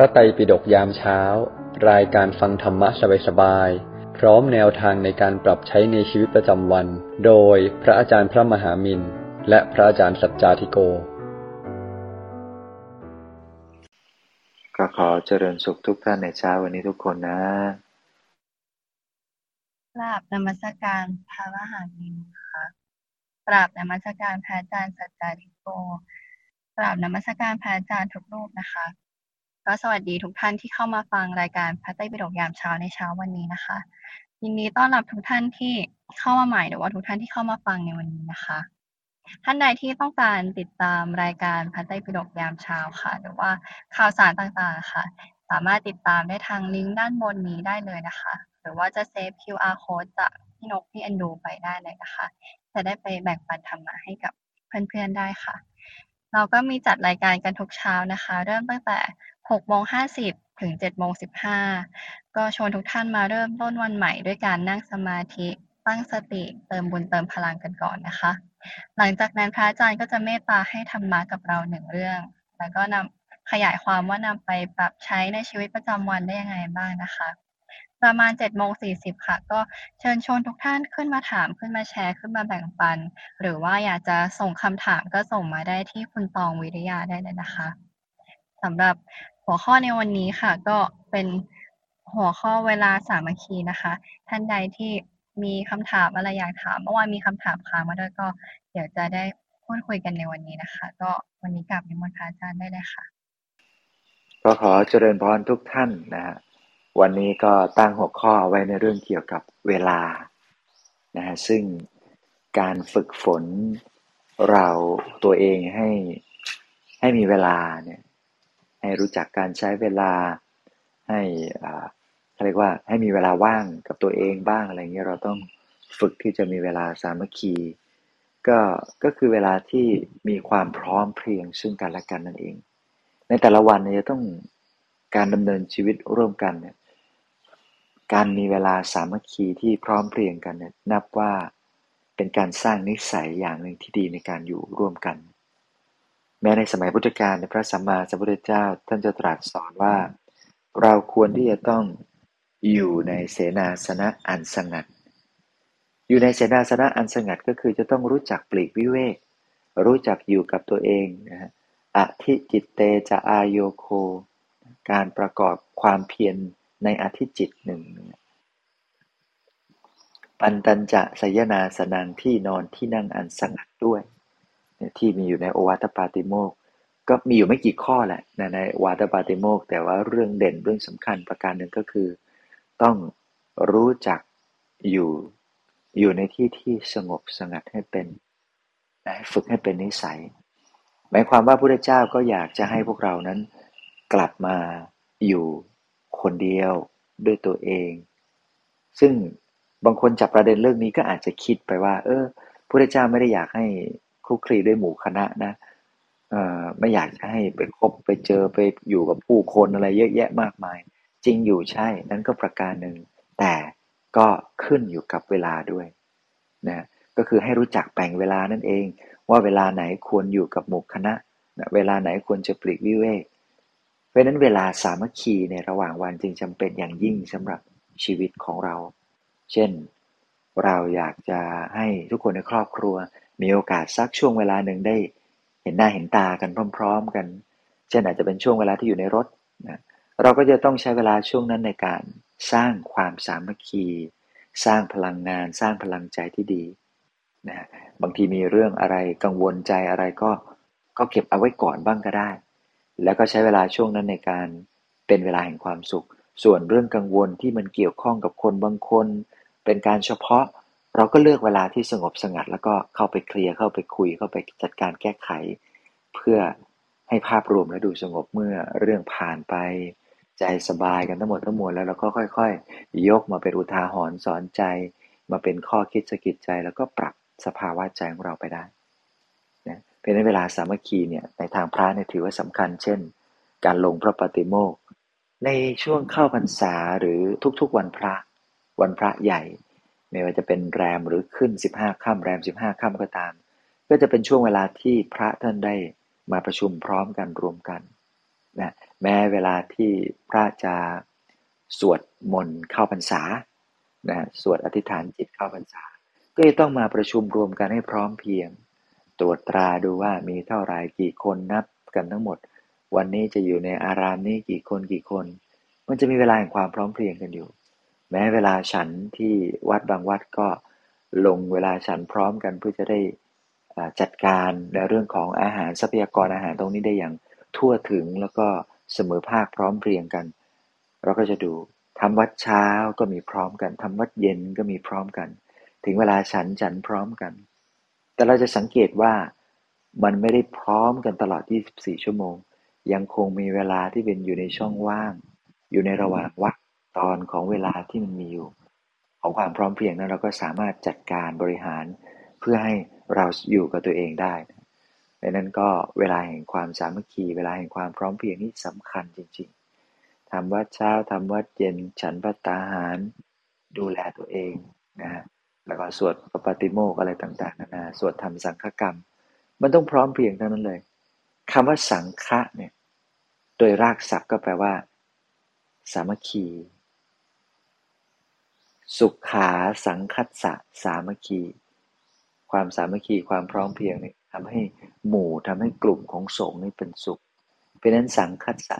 ระไตรปิฎกยามเช้า รายการฟังธรรมะสบายๆ พร้อมแนวทางในการปรับใช้ในชีวิตประจำวัน โดยพระอาจารย์พระมหามินและพระอาจารย์สัจจาธิโก ก็ขอเจริญสุขทุกท่านในเช้าวันนี้ทุกคนนะกราบนมัสการพระมหามินค่ะกราบนมัสการพระอาจารย์สัจจาธิโกกราบนมัสการพระอาจารย์ทุกรูปนะคะ ก็สวัสดีทุกท่านที่เข้ามาฟังรายการพระไตรปิฎกยามเช้าในเช้าวันนี้นะคะ ยินดีต้อนรับทุกท่านที่เข้ามาใหม่หรือว่าทุกท่านที่เข้ามาฟังในวันนี้นะคะ ท่านใดที่ต้องการติดตามรายการพระไตรปิฎกยามเช้าค่ะ หรือว่าข่าวสารต่างๆค่ะ สามารถติดตามได้ทางลิงก์ด้านบนนี้ได้เลยนะคะ หรือว่าจะเซฟ QR code จากพี่นกพี่อันดูไปได้เลยนะคะ จะได้ไปแบ่งปันธรรมะให้กับเพื่อนๆได้ค่ะ เราก็มีจัดรายการกันทุกเช้านะคะ เริ่มตั้งแต่ 6โมง50 ถึง7โมง15 ก็ชวนทุกท่านมาเริ่มต้นวันใหม่ด้วยการนั่งสมาธิตั้งสติเติมบุญเติมพลังกันก่อนนะคะ หลังจากนั้นพระอาจารย์ก็จะเมตตาให้ธรรมะกับเราหนึ่งเรื่อง แล้วก็นำขยายความว่านำไปปรับใช้ในชีวิตประจำวันได้ยังไงบ้างนะคะ ประมาณ7โมง40 ค่ะ ก็เชิญชวนทุกท่านขึ้นมาถามขึ้นมาแชร์ขึ้นมาแบ่งปัน หรือว่าอยากจะส่งคำถามก็ส่งมาได้ที่คุณตองวิริยาได้เลยนะคะสำหรับหัวข้อในวันนี้ค่ะ ก็เป็นหัวข้อเวลาสามัคคีนะคะ ท่านใดที่มีคำถามอะไรอยากถามเมื่อวานมีคำถามค้างมาด้วยก็ เดี๋ยวจะได้พูดคุยกันในวันนี้นะคะ ก็วันนี้กลับนิมนต์พระอาจารย์ได้เลยค่ะ ก็ขอเจริญพรทุกท่านนะฮะวันนี้ก็ตั้งหัวข้อไว้ในเรื่องเกี่ยวกับเวลานะฮะซึ่งการฝึกฝนเราตัวเองให้ให้มีเวลาเนี่ย ให้รู้จักการใช้เวลา ให้อ่าเขาเรียกว่าให้มีเวลาว่างกับตัวเองบ้างอะไรเงี้ยเราต้องฝึกที่จะมีเวลาสามัคคีก็ก็คือเวลาที่มีความพร้อมเพรียงซึ่งกันและกันนั่นเอง ในแต่ละวันเนี่ยจะต้องการดำเนินชีวิตร่วมกันเนี่ยการมีเวลาสามัคคีที่พร้อมเพรียงกันเนี่ยนับว่าเป็นการสร้างนิสัยอย่างหนึ่งที่ดีในการอยู่ร่วมกัน แม้ในสมัยพุทธกาลในพระสัมมาสัมพุทธเจ้าท่านจะตรัสสอนว่า เราควรที่จะต้องอยู่ในเสนาสนะอันสงัด อยู่ในเสนาสนะอันสงัดก็คือจะต้องรู้จักปลีกวิเวก รู้จักอยู่กับตัวเองนะฮะอธิจิตเตจะอายโยโค การประกอบความเพียรในอธิจิตหนึ่ง ปันตัญจะสยนาสนังที่นอนที่นั่งอันสงัดด้วย ที่มีอยู่ในโอวาทปาติโมกก็มีอยู่ไม่กี่ข้อแหละในในโอวาทปาติโมกแต่ว่าเรื่องเด่นเรื่องสำคัญประการหนึ่งก็คือ ต้องรู้จักอยู่อยู่ในที่ที่สงบสงัดให้เป็นให้ฝึกให้เป็นนิสัย หมายความว่าพระพุทธเจ้าก็อยากจะให้พวกเรานั้น กลับมาอยู่คนเดียวด้วยตัวเอง ซึ่งบางคนจับประเด็นเรื่องนี้ก็อาจจะคิดไปว่า เออพระพุทธเจ้าไม่ได้อยากให้ ลุกคลีด้วยหมู่คณะนะเอ่อไม่อยากจะให้ไปคบไปเจอไปอยู่กับผู้คนอะไรเยอะแยะมากมาย จริงอยู่ใช่นั่นก็ประการหนึ่ง แต่ก็ขึ้นอยู่กับเวลาด้วยนะก็คือให้รู้จักแบ่งเวลานั่นเอง ว่าเวลาไหนควรอยู่กับหมู่คณะนะเวลาไหนควรจะปลีกวิเวกเพราะฉะนั้นเวลาสามัคคีในระหว่างวันจึงจำเป็นอย่างยิ่งสำหรับชีวิตของเรา เช่น เราอยากจะให้ทุกคนในครอบครัว มีโอกาสสักช่วงเวลาหนึ่งได้เห็นหน้าเห็นตากันพร้อม ๆ กัน เช่นอาจจะเป็นช่วงเวลาที่อยู่ในรถนะเราก็จะต้องใช้เวลาช่วงนั้นในการสร้างความสามัคคี สร้างพลังงาน สร้างพลังใจที่ดีนะบางทีมีเรื่องอะไรกังวลใจอะไรก็ก็เก็บเอาไว้ก่อนบ้างก็ได้ แล้วก็ใช้เวลาช่วงนั้นในการเป็นเวลาแห่งความสุข ส่วนเรื่องกังวลที่มันเกี่ยวข้องกับคนบางคน เป็นการเฉพาะ เราก็เลือกเวลาที่สงบสงัด แล้วก็เข้าไปเคลียร์เข้าไปคุยเข้าไปจัดการแก้ไข เพื่อให้ภาพรวมและดูสงบเมื่อเรื่องผ่านไป ใจสบายกันทั้งหมดทั้งมวลแล้วเราก็ค่อยๆ ยกมาเป็นอุทาหรณ์สอนใจ มาเป็นข้อคิดสะกิดใจ แล้วก็ปรับสภาวะใจของเราไปได้นะเป็นในเวลาสามัคคีเนี่ยในทางพระเนี่ยถือว่าสำคัญ เช่น การลงพระปฏิโมกในช่วงเข้าพรรษาหรือทุกๆวันพระวันพระใหญ่ ไม่ว่าจะเป็นแรมหรือขึ้น 15ค่ำแรม 15ค่ำก็ตาม ก็จะเป็นช่วงเวลาที่พระท่านได้มาประชุมพร้อมกันรวมกันนะแม้เวลาที่พระจะสวดมนต์เข้าพรรษานะสวดอธิษฐานจิตเข้าพรรษา ก็จะต้องมาประชุมรวมกันให้พร้อมเพียง ตรวจตราดูว่ามีเท่าไหร่กี่คนนับกันทั้งหมด วันนี้จะอยู่ในอารามนี้กี่คนกี่คน มันจะมีเวลาแห่งความพร้อมเพรียงกันอยู่ แม้เวลาฉันที่วัดบางวัดก็ลงเวลาฉันพร้อมกันเพื่อจะได้จัดการในเรื่องของอาหารทรัพยากรอาหารตรงนี้ได้อย่างทั่วถึงแล้วก็เสมอภาคพร้อมเพรียงกัน เราก็จะดูทำวัดเช้าก็มีพร้อมกันทำวัดเย็นก็มีพร้อมกัน ถึงเวลาฉันฉันพร้อมกัน แต่เราจะสังเกตว่ามันไม่ได้พร้อมกันตลอด 24 ชั่วโมง ยังคงมีเวลาที่เป็นอยู่ในช่องว่าง อยู่ในระหว่างวัด ตอนของเวลาที่มันมีอยู่ ของความพร้อมเพรียงนั้นเราก็สามารถจัดการบริหารเพื่อให้เราอยู่กับตัวเองได้ดังนั้นก็เวลาแห่งความสามัคคี เวลาแห่งความพร้อมเพรียงนี่สำคัญจริงๆทำวัดเช้าทำวัดเย็นฉันพัตตาหาร ดูแลตัวเองนะฮะแล้วก็สวดปฏิโมกอะไรต่างๆนานาสวดทำสังฆกรรม มันต้องพร้อมเพรียงทั้งนั้นเลยคำว่าสังฆะเนี่ย โดยรากศัพท์ก็แปลว่า สามัคคี สุขาสังคัสสะสามัคคี ความสามัคคีความพร้อมเพียงนี่ทำให้หมู่ทำให้กลุ่มของสงฆ์นี่เป็นสุข เพราะนั้นสังคัสสะ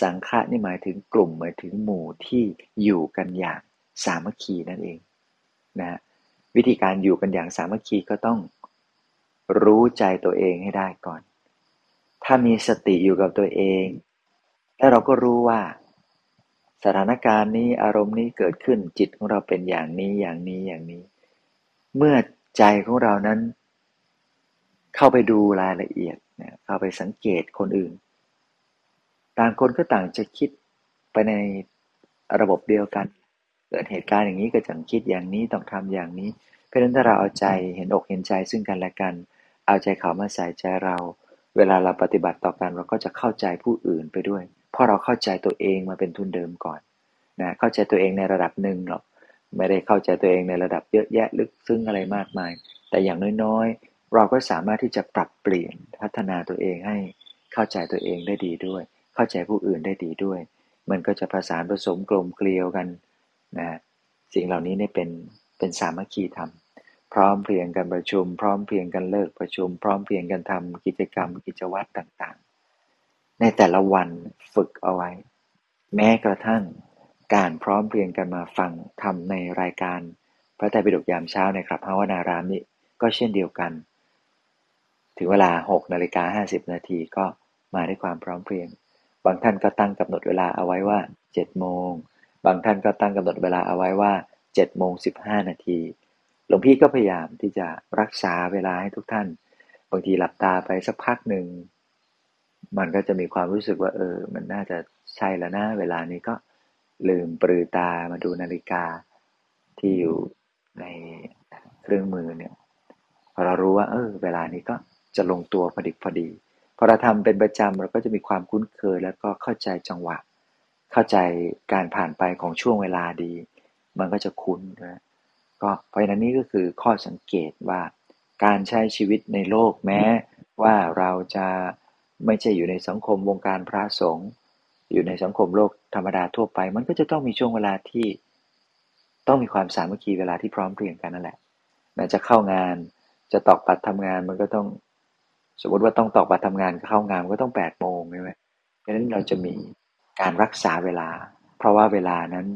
สังฆะนี่หมายถึงกลุ่มหมายถึงหมู่ที่อยู่กันอย่างสามัคคีนั่นเองนะวิธีการอยู่กันอย่างสามัคคีก็ต้องรู้ใจตัวเองให้ได้ก่อน ถ้ามีสติอยู่กับตัวเอง แล้วเราก็รู้ว่า สถานการณ์นี้อารมณ์นี้เกิดขึ้นจิตของเราเป็นอย่างนี้อย่างนี้อย่างนี้ เมื่อใจของเรานั้น เข้าไปดูรายละเอียดเข้าไปสังเกตคนอื่น ต่างคนก็ต่างจะคิดไปในระบบเดียวกัน เกิดเหตุการณ์อย่างนี้ก็จะคิดอย่างนี้ต้องทำอย่างนี้ เพราะฉะนั้นถ้าเราเอาใจเห็นอกเห็นใจซึ่งกันและกัน เอาใจเขามาใส่ใจเรา เวลาเราปฏิบัติต่อกันเราก็จะเข้าใจผู้อื่นไปด้วย เพราะเราเข้าใจตัวเองมาเป็นทุนเดิมก่อนนะเข้าใจตัวเองในระดับหนึ่งหรอกไม่ได้เข้าใจตัวเองในระดับเยอะแยะลึกซึ้งอะไรมากมาย แต่อย่างน้อยๆ เราก็สามารถที่จะปรับเปลี่ยนพัฒนาตัวเองให้เข้าใจตัวเองได้ดีด้วย เข้าใจผู้อื่นได้ดีด้วย มันก็จะประสานผสมกลมเกลียวกันนะสิ่งเหล่านี้เนี่ยเป็นเป็นสามัคคีธรรมพร้อมเพรียงกันประชุม พร้อมเพรียงกันเลิกประชุม พร้อมเพรียงกันทำกิจกรรมกิจวัตรต่างๆ ในแต่ละวันฝึกเอาไว้ แม้กระทั่งการพร้อมเพรียงกันมาฟังทำในรายการ พระไตรปิฎกยามเช้าในครับภาวนารามนี้ก็เช่นเดียวกัน ถึงเวลา6นาฬิกา50 นาทีก็มาด้วยความพร้อมเพรียง บางท่านก็ตั้งกำหนดเวลาเอาไว้ว่า7โมง บางท่านก็ตั้งกำหนดเวลาเอาไว้ว่า7โมง15 นาทีหลวงพี่ก็พยายามที่จะรักษาเวลาให้ทุกท่าน บางทีหลับตาไปสักพักหนึ่ง มันก็จะมีความรู้สึกว่า เออ มันน่าจะใช่แล้วนะเวลานี้ก็ลืมปรือตามาดูนาฬิกาที่อยู่ในเครื่องมือเนี่ยพอเรารู้ว่า เออ เวลานี้ก็จะลงตัวพอดีพอดีพอเราทำเป็นประจำเราก็จะมีความคุ้นเคย แล้วก็เข้าใจจังหวะ เข้าใจการผ่านไปของช่วงเวลาดี มันก็จะคุ้นนะก็เพราะฉะนั้นนี่ก็คือข้อสังเกตว่า การใช้ชีวิตในโลกแม้ ว่าเราจะ ไม่ใช่อยู่ในสังคมวงการพระสงฆ์อยู่ในสังคมโลกธรรมดาทั่วไป มันก็จะต้องมีช่วงเวลาที่ ต้องมีความสามัคคีเวลาที่พร้อมเพรียงกันนั่นแหละแม้จะเข้างานจะตอกบัตรทำงานมันก็ต้อง สมมติว่าต้องตอกบัตรทำงานเข้างานก็ต้องแปดโมงใช่ไหมเพราะนั้นเราจะมีการรักษาเวลา เพราะว่าเวลานั้น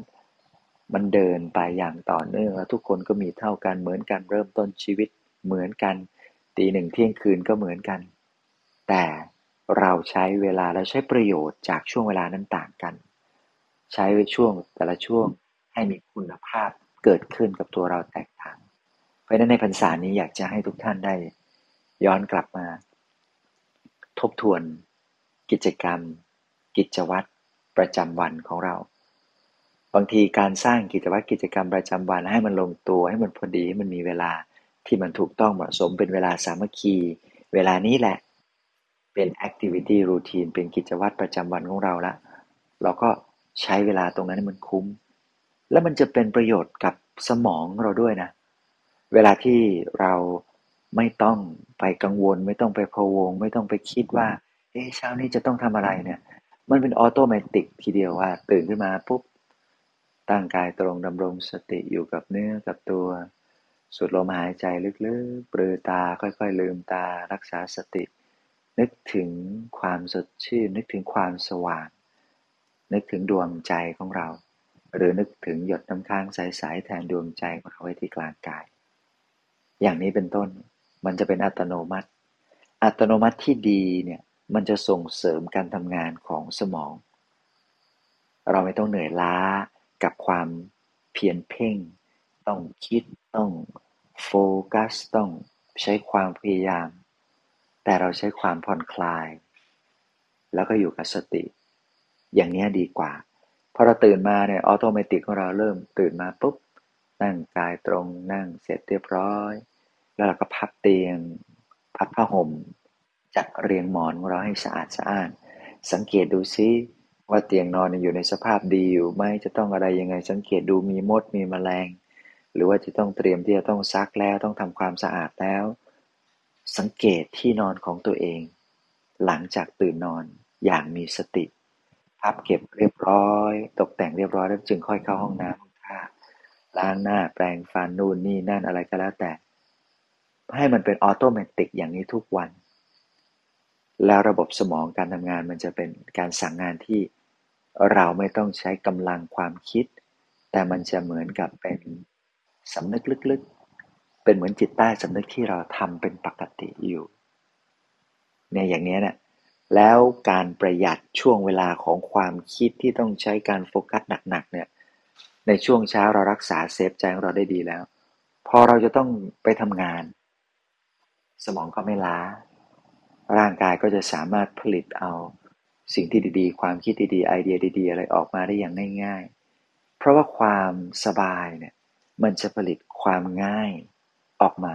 มันเดินไปอย่างต่อเนื่องแล้วทุกคนก็มีเท่ากันเหมือนกันเริ่มต้นชีวิตเหมือนกันตีหนึ่งเที่ยงคืนก็เหมือนกัน แต่ เราใช้เวลาและใช้ประโยชน์จากช่วงเวลานั้นต่างกัน ใช้ช่วงแต่ละช่วงให้มีคุณภาพเกิดขึ้นกับตัวเราแตกต่าง เพราะฉะนั้นในพรรษานี้อยากจะให้ทุกท่านได้ย้อนกลับมา ทบทวน กิจกรรม กิจวัตรประจำวันของเรา บางทีการสร้างกิจวัตรกิจกรรมประจำวันให้มันลงตัวให้มันพอดีให้มันมีเวลาที่มันถูกต้องเหมาะสมเป็นเวลาสามัคคี เวลานี้แหละ เป็น activity routine เป็นกิจวัตรประจำวันของเราละ เราก็ใช้เวลาตรงนั้นให้มันคุ้ม แล้วมันจะเป็นประโยชน์กับสมองเราด้วยนะ เวลาที่เราไม่ต้องไปกังวล ไม่ต้องไปพะวง ไม่ต้องไปคิดว่า เอ๊ะเช้านี้จะต้องทำอะไรเนี่ย มันเป็นออโตเมติกทีเดียวว่า ตื่นขึ้นมาปุ๊บตั้งกายตรงดำรงสติอยู่กับเนื้อกับตัวสูดลมหายใจลึกๆปลือตาค่อยๆ ลืมตารักษาสติ นึกถึงความสดชื่น นึกถึงความสว่าง นึกถึงดวงใจของเรา หรือนึกถึงหยดน้ำค้างใสๆแทนดวงใจของเราไว้ที่กลางกาย อย่างนี้เป็นต้นมันจะเป็นอัตโนมัติ อัตโนมัติที่ดีเนี่ยมันจะส่งเสริมการทำงานของสมอง เราไม่ต้องเหนื่อยล้ากับความเพียรเพ่ง ต้องคิดต้องโฟกัสต้องใช้ความพยายาม แต่เราใช้ความผ่อนคลาย แล้วก็อยู่กับสติ อย่างนี้ดีกว่าพอเราตื่นมาเนี่ย automatic ของเราเริ่มตื่นมาปุ๊บนั่งกายตรงนั่งเสร็จเรียบร้อย แล้วเราก็พับเตียง พับผ้าห่ม จัดเรียงหมอนของเราให้สะอาดสะอ้าน สังเกตดูซิว่าเตียงนอนอยู่ในสภาพดีอยู่ไหมจะต้องอะไรยังไง สังเกตดูมีมดมีแมลง หรือว่าจะต้องเตรียมที่จะต้องซักแล้วต้องทำความสะอาดแล้ว สังเกตที่นอนของตัวเอง หลังจากตื่นนอนอย่างมีสติพับเก็บเรียบร้อย ตกแต่งเรียบร้อยแล้วจึงค่อยเข้าห้องน้ำห้องท่าล้างหน้าแปรงฟันนู่นนี่นั่นอะไรก็แล้วแต่ ให้มันเป็นออโตเมติกอย่างนี้ทุกวัน แล้วระบบสมองการทำงานมันจะเป็นการสั่งงานที่เราไม่ต้องใช้กำลังความคิด แต่มันจะเหมือนกับเป็นสำนึกลึกๆ เป็นเหมือนจิตใต้สำนึกที่เราทำเป็นปกติอยู่เนี่ยอย่างนี้เนี่ยแล้วการประหยัดช่วงเวลาของความคิดที่ต้องใช้การโฟกัสหนักๆเนี่ยในช่วงเช้าเรารักษาเซฟใจของเราได้ดีแล้ว พอเราจะต้องไปทำงาน สมองก็ไม่ล้า ร่างกายก็จะสามารถผลิตเอาสิ่งที่ดีๆ ความคิดดีๆ ไอเดียดี ๆ อะไรออกมาได้อย่างง่าย ๆ เพราะว่าความสบายเนี่ยมันจะผลิตความง่าย ออกมา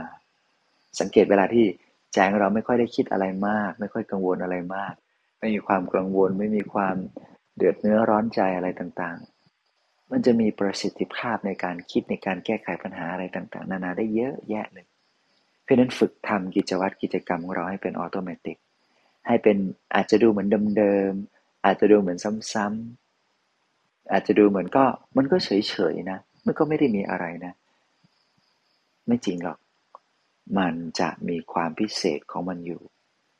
สังเกตเวลาที่ใจของเราไม่ค่อยได้คิดอะไรมาก ไม่ค่อยกังวลอะไรมาก ไม่มีความกังวล ไม่มีความเดือดเนื้อร้อนใจอะไรต่างๆ มันจะมีประสิทธิภาพในการคิดในการแก้ไขปัญหาอะไรต่างๆ นานาได้เยอะแยะเลย เพราะนั้นฝึกทำกิจวัตรกิจกรรมของเราให้เป็นออโตเมติกให้เป็นอาจจะดูเหมือนเดิมๆอาจจะดูเหมือนซ้ำๆอาจจะดูเหมือนก็มันก็เฉยๆนะ มันก็ไม่ได้มีอะไรนะ ไม่จริงหรอก มันจะมีความพิเศษของมันอยู่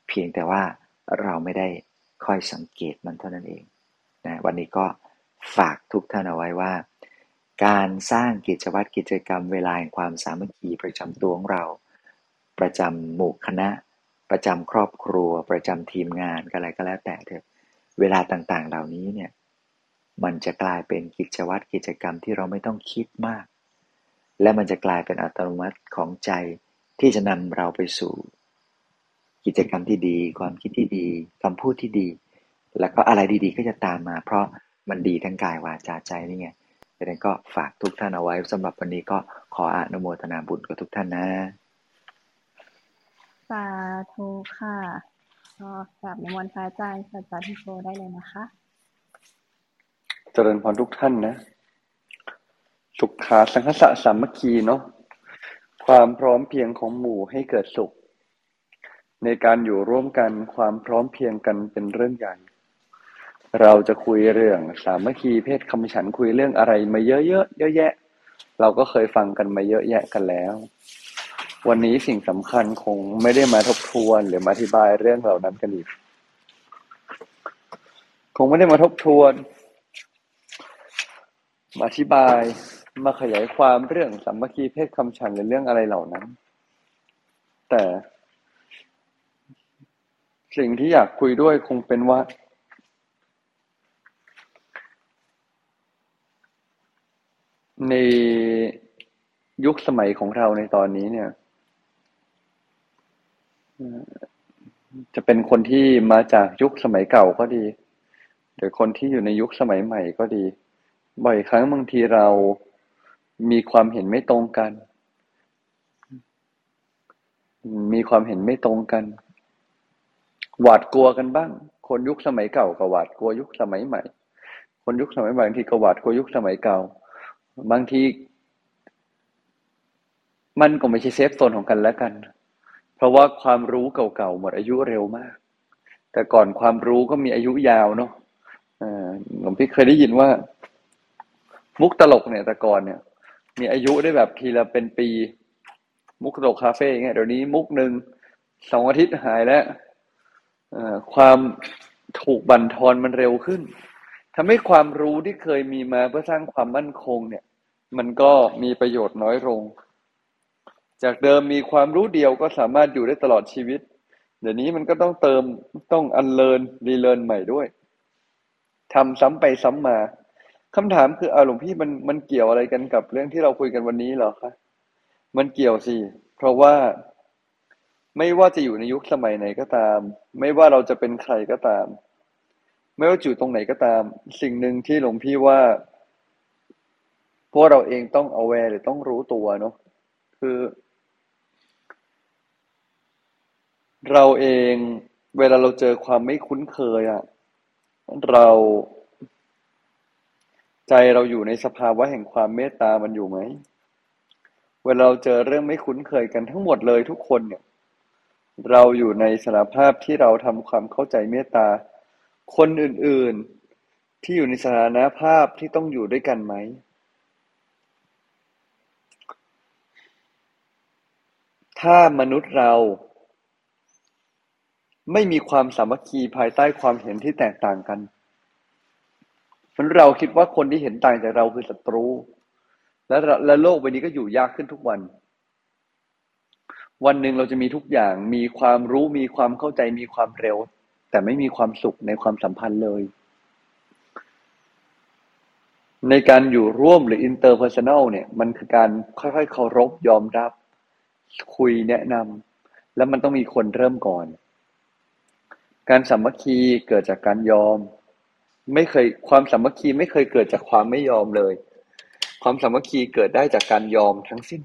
เพียงแต่ว่าเราไม่ได้คอยสังเกตมันเท่านั้นเองนะวันนี้ก็ฝากทุกท่านเอาไว้ว่า การสร้างกิจวัตรกิจกรรมเวลาแห่งความสามัคคีประจำตัวของเรา ประจำหมู่คณะ ประจำครอบครัว ประจำทีมงานอะไรก็แล้วแต่เถอะเวลาต่างๆ เหล่านี้เนี่ยมันจะกลายเป็นกิจวัตรกิจกรรมที่เราไม่ต้องคิดมาก และมันจะกลายเป็นอัตโนมัติของใจที่จะนำเราไปสู่ กิจกรรมที่ดี ความคิดที่ดีคำพูดที่ดี แล้วก็อะไรดีๆ ก็จะตามมา เพราะมันดีทั้งกายวาจาใจนี่ไงดังนั้นก็ฝากทุกท่านเอาไว้สำหรับวันนี้ก็ขออนุโมทนาบุญกับทุกท่านนะสาธุค่ะก็กราบในวันพระอาจารย์สัจจทิโกได้เลยนะคะ เจริญพรทุกท่านนะ สุขขาสังคสะสามัคคีเนาะความพร้อมเพียงของหมู่ให้เกิดสุข ในการอยู่ร่วมกันความพร้อมเพียงกันเป็นเรื่องใหญ่ เราจะคุยเรื่องสามัคคีเพศคำฉันคุยเรื่องอะไรมาเยอะๆเยอะแยะ เราก็เคยฟังกันมาเยอะแยะกันแล้ว วันนี้สิ่งสำคัญคงไม่ได้มาทบทวนหรือมาอธิบายเรื่องเหล่านั้นกันอีกคงไม่ได้มาทบทวนมาอธิบาย มาขยายความเรื่องสัมมาคีเพศคำฉันหรือเรื่องอะไรเหล่านั้น แต่สิ่งที่อยากคุยด้วยคงเป็นว่า ในยุคสมัยของเราในตอนนี้เนี่ย จะเป็นคนที่มาจากยุคสมัยเก่าก็ดี หรือคนที่อยู่ในยุคสมัยใหม่ก็ดี บ่อยครั้งบางทีเรา มีความเห็นไม่ตรงกัน มีความเห็นไม่ตรงกัน หวาดกลัวกันบ้าง คนยุคสมัยเก่าก็หวาดกลัวยุคสมัยใหม่ คนยุคสมัยใหม่บางทีก็หวาดกลัวยุคสมัยเก่า บางที มันก็ไม่ใช่เซฟโซนของกันและกัน เพราะว่าความรู้เก่าๆหมดอายุเร็วมาก แต่ก่อนความรู้ก็มีอายุยาวเนาะหลวงพี่เคยได้ยินว่า มุกตลกเนี่ยแต่ก่อนเนี่ย มีอายุได้แบบทีละเป็นปี มุกตกคาเฟ่เงี้ยเดี๋ยวนี้มุกหนึ่งสองอาทิตย์หายแล้วความถูกบั่นทอนมันเร็วขึ้นทำให้ความรู้ที่เคยมีมาเพื่อสร้างความมั่นคงเนี่ย มันก็มีประโยชน์น้อยลง จากเดิมมีความรู้เดียวก็สามารถอยู่ได้ตลอดชีวิต เดี๋ยวนี้มันก็ต้องเติมต้องอันเลินรีเลินใหม่ด้วยทำซ้ำไปซ้ำมา คำถามคืออาหลวงพี่มันมันเกี่ยวอะไรกันกับเรื่องที่เราคุยกันวันนี้เหรอคะมันเกี่ยวสิเพราะว่า ไม่ว่าจะอยู่ในยุคสมัยไหนก็ตาม ไม่ว่าเราจะเป็นใครก็ตาม ไม่ว่าอยู่ตรงไหนก็ตาม สิ่งหนึ่งที่หลวงพี่ว่าพวกเราเองต้อง aware หรือต้องรู้ตัวเนาะคือ เราเองเวลาเราเจอความไม่คุ้นเคยอะเรา ใจเราอยู่ในสภาวะแห่งความเมตตามันอยู่ไหม เวลาเราเจอเรื่องไม่คุ้นเคยกันทั้งหมดเลยทุกคนเนี่ย เราอยู่ในสถานภาพที่เราทำความเข้าใจเมตตา คนอื่นๆที่อยู่ในสถานภาพที่ต้องอยู่ด้วยกันไหม ถ้ามนุษย์เราไม่มีความสามัคคีภายใต้ความเห็นที่แตกต่างกัน มันเราคิดว่าคนที่เห็นต่างจากเราคือศัตรู และและโลกใบนี้ก็อยู่ยากขึ้นทุกวัน วันหนึ่งเราจะมีทุกอย่าง มีความรู้ มีความเข้าใจ มีความเร็ว แต่ไม่มีความสุขในความสัมพันธ์เลย ในการอยู่ร่วมหรือ interpersonal เนี่ย มันคือการค่อยๆเคารพยอมรับ คุยแนะนำ แล้วมันต้องมีคนเริ่มก่อน การสามัคคีเกิดจากการยอม ไม่เคยความสามัคคีไม่เคยเกิดจากความไม่ยอมเลย ความสามัคคีเกิดได้จากการยอมทั้งสิ้น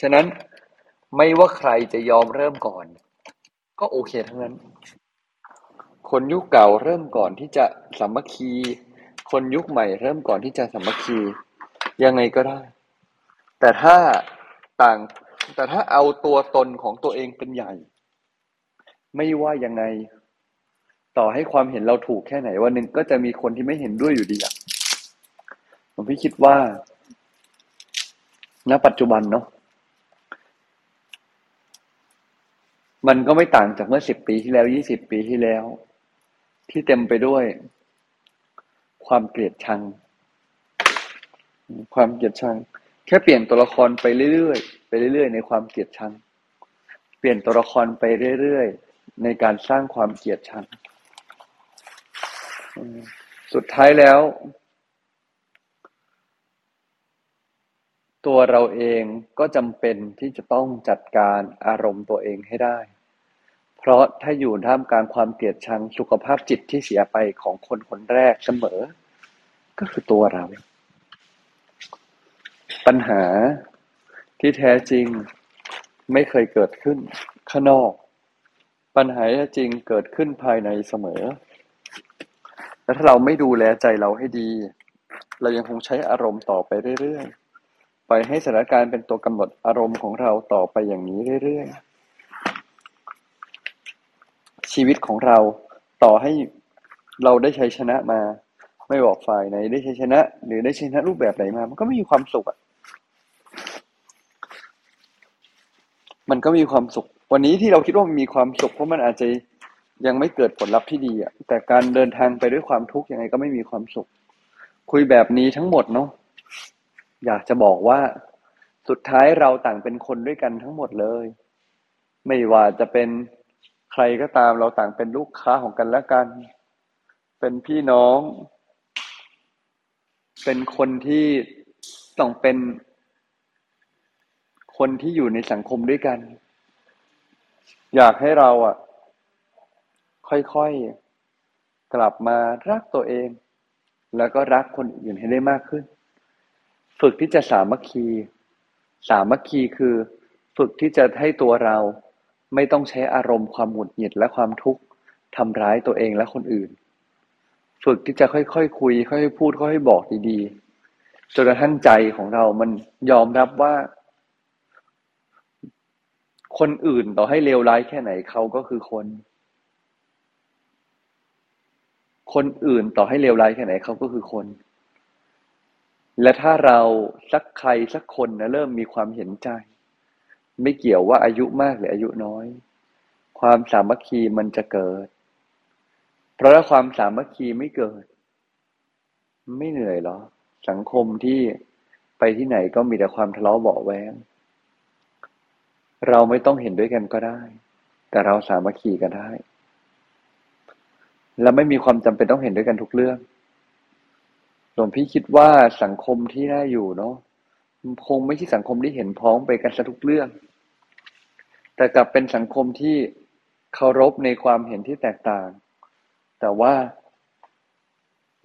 ฉะนั้นไม่ว่าใครจะยอมเริ่มก่อน ก็โอเคทั้งนั้น คนยุคเก่าเริ่มก่อนที่จะสามัคคี คนยุคใหม่เริ่มก่อนที่จะสามัคคี ยังไงก็ได้ แต่ถ้าต่างแต่ถ้าเอาตัวตนของตัวเองเป็นใหญ่ ไม่ว่ายังไง ต่อให้ความเห็นเราถูกแค่ไหนวันหนึ่งก็จะมีคนที่ไม่เห็นด้วยอยู่ดีอะผมพี่คิดว่า ณ ปัจจุบันเนาะ มันก็ไม่ต่างจากเมื่อสิบปีที่แล้วยี่สิบปีที่แล้ว ที่เต็มไปด้วย ความเกลียดชัง ความเกลียดชัง แค่เปลี่ยนตัวละครไปเรื่อยๆ ไปเรื่อยๆ ในความเกลียดชัง เปลี่ยนตัวละครไปเรื่อยๆ ในการสร้างความเกลียดชัง สุดท้ายแล้ว ตัวเราเองก็จำเป็นที่จะต้องจัดการอารมณ์ตัวเองให้ได้ เพราะถ้าอยู่ท่ามกลางความเกลียดชังสุขภาพจิตที่เสียไปของคนคนแรกเสมอ ก็คือตัวเรา ปัญหาที่แท้จริงไม่เคยเกิดขึ้นข้างนอก ปัญหาจริงเกิดขึ้นภายในเสมอ และถ้าเราไม่ดูแลใจเราให้ดี เรายังคงใช้อารมณ์ต่อไปเรื่อยๆ ปล่อยให้สถานการณ์เป็นตัวกำหนดอารมณ์ของเราต่อไปอย่างนี้เรื่อยๆ ชีวิตของเราต่อให้เราได้ใชัยชนะมา ไม่บอกฝ่ายไหนได้ใชัยชนะ หรือได้ชัยชนะรูปแบบไหนมา มันก็ไม่มีความสุขอะ มันก็มีความสุข วันนี้ที่เราคิดว่ามันมีความสุขเพราะมันอาจจะ ยังไม่เกิดผลลัพธ์ที่ดีอะแต่การเดินทางไปด้วยความทุกข์ยังไงก็ไม่มีความสุข คุยแบบนี้ทั้งหมดเนาะอยากจะบอกว่าสุดท้ายเราต่างเป็นคนด้วยกันทั้งหมดเลย ไม่ว่าจะเป็นใครก็ตามเราต่างเป็นลูกค้าของกันและกัน เป็นพี่น้อง เป็นคนที่ต้องเป็นคนที่อยู่ในสังคมด้วยกัน อยากให้เราอะ ค่อยๆ กลับมารักตัวเอง แล้วก็รักคนอื่นให้ได้มากขึ้น ฝึกที่จะสามัคคี สามัคคีคือ ฝึกที่จะให้ตัวเราไม่ต้องใช้อารมณ์ความหงุดหงิดและความทุกข์ทำร้ายตัวเองและคนอื่น ฝึกที่จะค่อยๆคคุย ค่อยๆพูดค่อยๆบอกดีๆจนกระทั่งใจของเรามันยอมรับว่า คนอื่นต่อให้เลวร้ายแค่ไหนเขาก็คือคน คนอื่นต่อให้เลวร้ายแค่ไหนเขาก็คือคน และถ้าเราสักใครสักคนนะเริ่มมีความเห็นใจ ไม่เกี่ยวว่าอายุมากหรืออายุน้อย ความสามัคคีมันจะเกิด เพราะถ้าความสามัคคีไม่เกิด ไม่เหนื่อยหรอ สังคมที่ไปที่ไหนก็มีแต่ความทะเลาะเบาะแวงเราไม่ต้องเห็นด้วยกันก็ได้ แต่เราสามัคคีกันได้ และไม่มีความจำเป็นต้องเห็นด้วยกันทุกเรื่องหลวงพี่คิดว่าสังคมที่น่าอยู่เนาะคงไม่ใช่สังคมที่เห็นพ้องไปกันซะทุกเรื่อง แต่กลับเป็นสังคมที่เคารพในความเห็นที่แตกต่าง แต่ว่า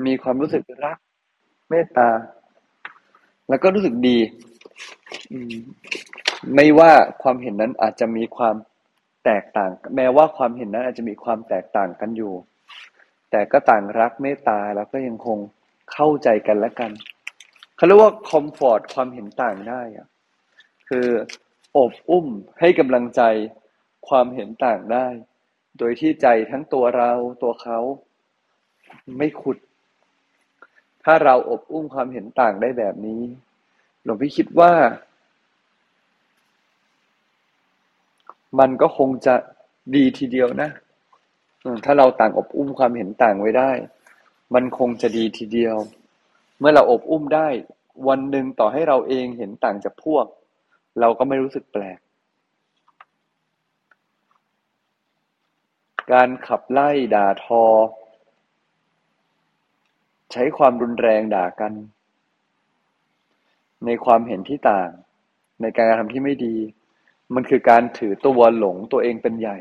มีความรู้สึกรัก เมตตา แล้วก็รู้สึกดีไม่ว่าความเห็นนั้นอาจจะมีความแตกต่าง แม้ว่าความเห็นนั้นอาจจะมีความแตกต่างกันอยู่ แต่ก็ต่างรักเมตตาแล้วก็ยังคงเข้าใจกันและกันเขาเรียกว่าคอมฟอร์ตความเห็นต่างได้อะคืออบอุ้มให้กำลังใจความเห็นต่างได้ โดยที่ใจทั้งตัวเราตัวเขาไม่ขุด ถ้าเราอบอุ้มความเห็นต่างได้แบบนี้ หลวงพี่คิดว่า มันก็คงจะดีทีเดียวนะ ถ้าเราต่างอบอุ้มความเห็นต่างไว้ได้ มันคงจะดีทีเดียว เมื่อเราอบอุ้มได้ วันหนึ่งต่อให้เราเองเห็นต่างจากพวก เราก็ไม่รู้สึกแปลก การขับไล่ด่าทอ ใช้ความรุนแรงด่ากัน ในความเห็นที่ต่าง ในการกระทำที่ไม่ดี มันคือการถือตัวหลงตัวเองเป็นใหญ่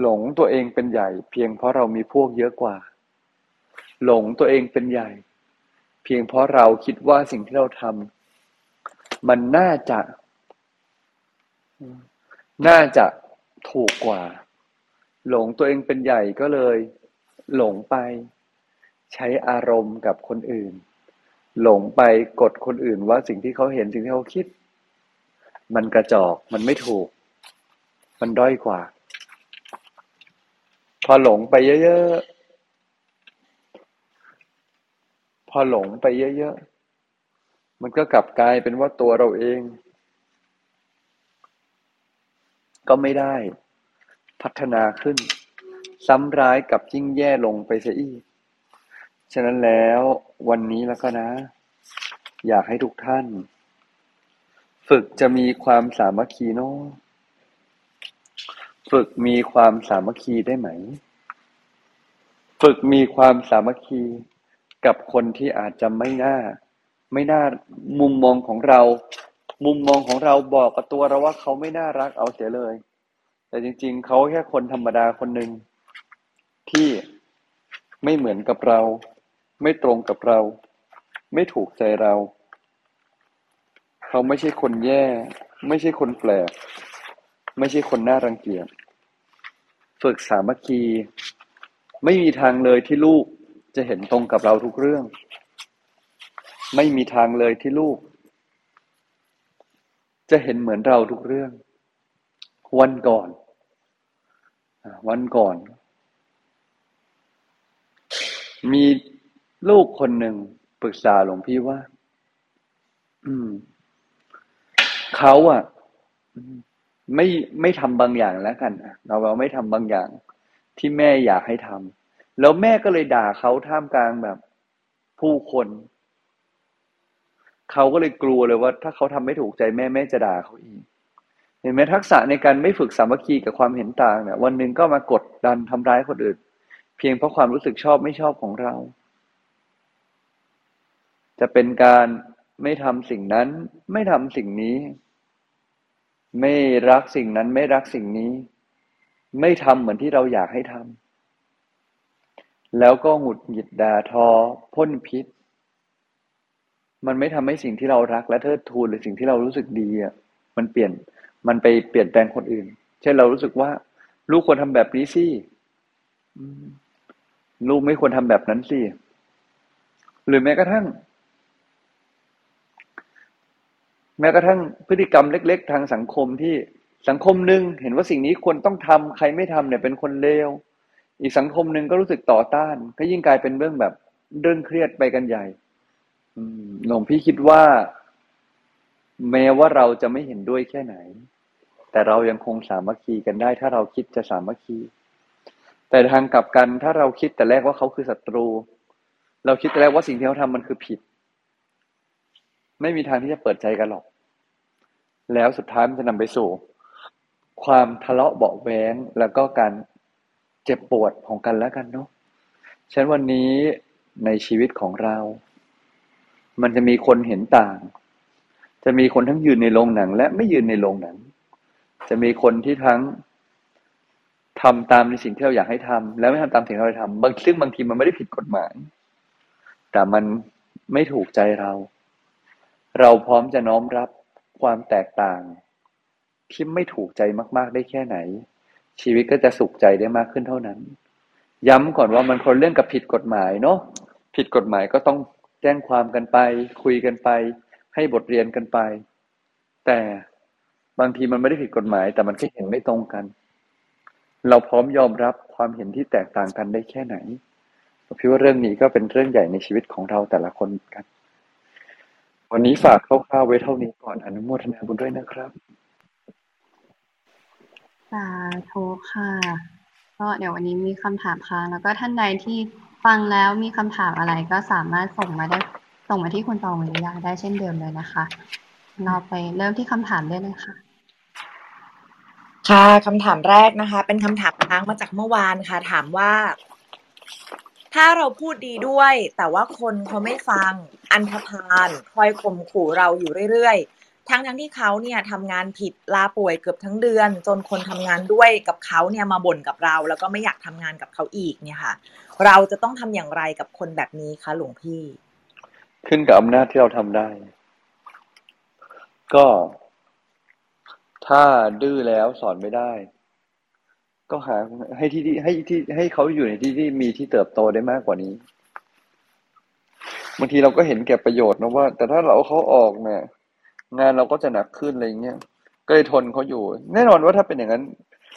หลงตัวเองเป็นใหญ่ เพียงเพราะเรามีพวกเยอะกว่า หลงตัวเองเป็นใหญ่ เพียงเพราะเราคิดว่าสิ่งที่เราทำมันน่าจะ น่าจะถูกกว่า หลงตัวเองเป็นใหญ่ก็เลย หลงไป ใช้อารมณ์กับคนอื่น หลงไปกดคนอื่นว่าสิ่งที่เขาเห็นสิ่งที่เขาคิด มันกระจอกมันไม่ถูก มันด้อยกว่า พอหลงไปเยอะๆ พอหลงไปเยอะๆ มันก็กลับกลายเป็นว่าตัวเราเอง ก็ไม่ได้ พัฒนาขึ้น ซ้ำร้ายกับยิ่งแย่ลงไปเสียอีก ฉะนั้นแล้ววันนี้แล้วก็นะ อยากให้ทุกท่าน ฝึกจะมีความสามัคคีเนาะ ฝึกมีความสามัคคีได้ไหม ฝึกมีความสามัคคีกับคนที่อาจจะไม่น่า ไม่น่ามุมมองของเรา มุมมองของเราบอกกับตัวเราว่าเขาไม่น่ารักเอาเสียเลย แต่จริง ๆ เขาแค่คนธรรมดาคนหนึ่งที่ไม่เหมือนกับเรา ไม่ตรงกับเรา ไม่ถูกใจเรา เขาไม่ใช่คนแย่ ไม่ใช่คนแปลก ไม่ใช่คนน่ารังเกียจ ฝึกสามัคคี ไม่มีทางเลยที่ลูกจะเห็นตรงกับเราทุกเรื่อง ไม่มีทางเลยที่ลูก จะเห็นเหมือนเราทุกเรื่อง วันก่อน วันก่อน มีลูกคนหนึ่งปรึกษาหลวงพี่ว่า อืม เขาอะ ไม่ไม่ทำบางอย่างแล้วกันเราเราไม่ทำบางอย่างที่แม่อยากให้ทำแล้วแม่ก็เลยด่าเขาท่ามกลางแบบผู้คนเขาก็เลยกลัวเลยว่า ถ้าเขาทำไม่ถูกใจแม่แม่จะด่าเขาอีกเห็นไหมทักษะในการไม่ฝึกสามัคคีกับความเห็นต่างเนี่ยวันหนึ่งก็มากดดันทำร้ายคนอื่น เพียงเพราะความรู้สึกชอบไม่ชอบของเรา จะเป็นการไม่ทำสิ่งนั้นไม่ทำสิ่งนี้ ไม่รักสิ่งนั้นไม่รักสิ่งนี้ ไม่ทำเหมือนที่เราอยากให้ทำแล้วก็หงุดหงิดด่าทอพ่นพิษ มันไม่ทำให้สิ่งที่เรารักและเทิดทูนหรือสิ่งที่เรารู้สึกดีอะมันเปลี่ยนมันไปเปลี่ยนแปลงคนอื่น เช่นเรารู้สึกว่า ลูกควรทำแบบนี้สิลูกไม่ควรทำแบบนั้นสิหรือแม้กระทั่ง แม้กระทั่งพฤติกรรมเล็ก ๆ ทางสังคมที่สังคมหนึ่งเห็นว่าสิ่งนี้ควรต้องทำใครไม่ทำเนี่ยเป็นคนเลวอีกสังคมหนึ่งก็รู้สึกต่อต้าน ก็ยิ่งกลายเป็นเรื่องแบบเรื่องเครียดไปกันใหญ่หลวงพี่คิดว่า แม้ว่าเราจะไม่เห็นด้วยแค่ไหน แต่เรายังคงสามัคคีกันได้ ถ้าเราคิดจะสามัคคี แต่ทางกลับกันถ้าเราคิดแต่แรกว่าเขาคือศัตรู เราคิดแต่แรกว่าสิ่งที่เขาทำมันคือผิด ไม่มีทางที่จะเปิดใจกันหรอก แล้วสุดท้ายมันจะนำไปสู่ ความทะเลาะเบาแว้งแล้วก็การเจ็บปวดของกันและกันเนาะฉะนั้นวันนี้ในชีวิตของเรา มันจะมีคนเห็นต่าง จะมีคนทั้งยืนในโรงหนัง และไม่ยืนในโรงหนัง จะมีคนที่ทั้งทำตามในสิ่งที่เราอยากให้ทำแล้วไม่ทำตามสิ่งที่เราทำบางซึ่งบางทีมันไม่ได้ผิดกฎหมาย แต่มันไม่ถูกใจเรา เราพร้อมจะน้อมรับความแตกต่าง ที่ไม่ถูกใจมาก ๆ ได้แค่ไหน ชีวิตก็จะสุขใจได้มากขึ้นเท่านั้น ย้ำก่อนว่ามันคนเรื่องกับผิดกฎหมายเนาะผิดกฎหมายก็ต้องแจ้งความกันไป คุยกันไป ให้บทเรียนกันไป แต่บางทีมันไม่ได้ผิดกฎหมาย แต่มันแค่เห็นไม่ตรงกัน เราพร้อมยอมรับความเห็นที่แตกต่างกันได้แค่ไหนพี่ว่าเรื่องนี้ก็เป็นเรื่องใหญ่ในชีวิตของเราแต่ละคนกัน วันนี้ฝากคร่าวๆไว้เท่านี้ก่อนอนุโมทนาบุญด้วยนะครับสาธุค่ะ ก็เดี๋ยววันนี้มีคำถามค่ะ แล้วก็ท่านใดที่ฟังแล้วมีคำถามอะไรก็สามารถส่งมาได้ส่งมาที่คุณตองวิริยาได้เช่นเดิมเลยนะคะ เราไปเริ่มที่คำถามได้เลยค่ะ ค่ะคำถามแรกนะคะ เป็นคำถามค้างมาจากเมื่อวานค่ะ ถามว่า ถ้าเราพูดดีด้วย แต่ว่าคนเขาไม่ฟัง อันธพาลคอยข่มขู่เราอยู่เรื่อยๆ ทั้งทั้งที่เขาเนี่ยทำงานผิดลาป่วยเกือบทั้งเดือน จนคนทำงานด้วยกับเขาเนี่ยมาบ่นกับเรา แล้วก็ไม่อยากทำงานกับเขาอีกเนี่ยค่ะ เราจะต้องทำอย่างไรกับคนแบบนี้คะหลวงพี่ ขึ้นกับอำนาจที่เราทำได้ ก็ ถ้าดื้อแล้วสอนไม่ได้ ก็หาให้ที่ที่ให้ที่ให้เขาอยู่ในที่ที่มีที่เติบโตได้มากกว่านี้บางทีเราก็เห็นแก่ประโยชน์นะว่า แต่ถ้าเราเขาออกเนี่ย งานเราก็จะหนักขึ้นอะไรเงี้ยก็เลยทนเขาอยู่ แน่นอนว่าถ้าเป็นอย่างนั้น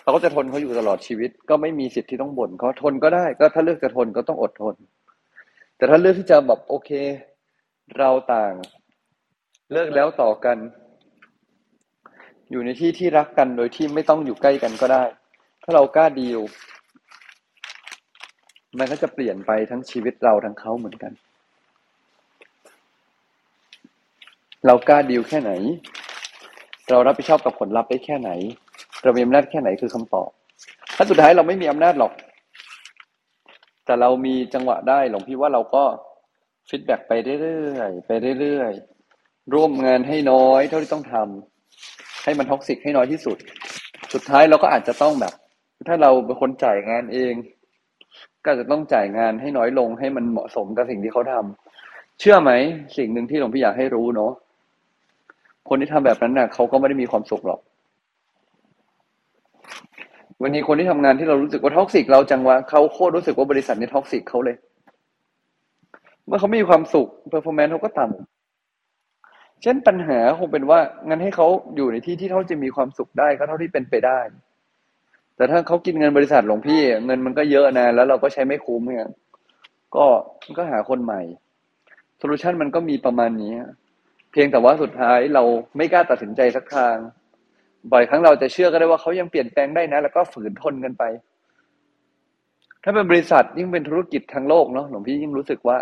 เราก็จะทนเขาอยู่ตลอดชีวิต ก็ไม่มีสิทธิ์ที่ต้องบ่นเขาทนก็ได้ ก็ถ้าเลือกจะทนก็ต้องอดทน แต่ถ้าเลือกที่จะแบบโอเค เราต่าง เลิกแล้วต่อกัน อยู่ในที่ที่รักกันโดยที่ไม่ต้องอยู่ใกล้กันก็ได้ ถ้าเรากล้าดีลมันก็จะเปลี่ยนไปทั้งชีวิตเราทั้งเขาเหมือนกัน เรากล้าดีลแค่ไหน เรารับผิดชอบกับผลลัพธ์ได้แค่ไหน เรามีอำนาจแค่ไหนคือคำตอบ ถ้าสุดท้ายเราไม่มีอำนาจหรอก แต่เรามีจังหวะได้หลวงพี่ว่าเราก็ฟีดแบ็กไปเรื่อยๆไปเรื่อยๆ ร่วมงานให้น้อยเท่าที่ต้องทำให้มัน toxic ให้น้อยที่สุด สุดท้ายเราก็อาจจะต้องแบบ ถ้าเราเป็นคนจ่ายงานเอง ก็จะต้องจ่ายงานให้น้อยลงให้มันเหมาะสมกับสิ่งที่เขาทำเชื่อไหมสิ่งหนึ่งที่หลวงพี่อยากให้รู้เนาะคนที่ทำแบบนั้นน่ะเขาก็ไม่ได้มีความสุขหรอก วันนี้คนที่ทำงานที่เรารู้สึกว่า toxic เราจังวะเขาโคตรรู้สึกว่าบริษัทนี้ toxic เขาเลย เมื่อเขาไม่มีความสุข performance เขาก็ต่ำเช่นปัญหาคงเป็นว่างั้นให้เขาอยู่ในที่ที่เขาจะมีความสุขได้ก็เท่าที่เป็นไปได้ แต่ถ้าเขากินเงินบริษัทหลวงพี่ เงินมันก็เยอะนะ แล้วเราก็ใช้ไม่คุ้มเนี่ยก็ก็หาคนใหม่ solution มันก็มีประมาณนี้ เพียงแต่ว่าสุดท้ายเราไม่กล้าตัดสินใจสักทาง บ่อยครั้งเราจะเชื่อก็ได้ว่าเขายังเปลี่ยนแปลงได้นะ แล้วก็ฝืนทนกันไป ถ้าเป็นบริษัทยิ่งเป็นธุรกิจทางโลกเนาะหลวงพี่ยิ่งรู้สึกว่า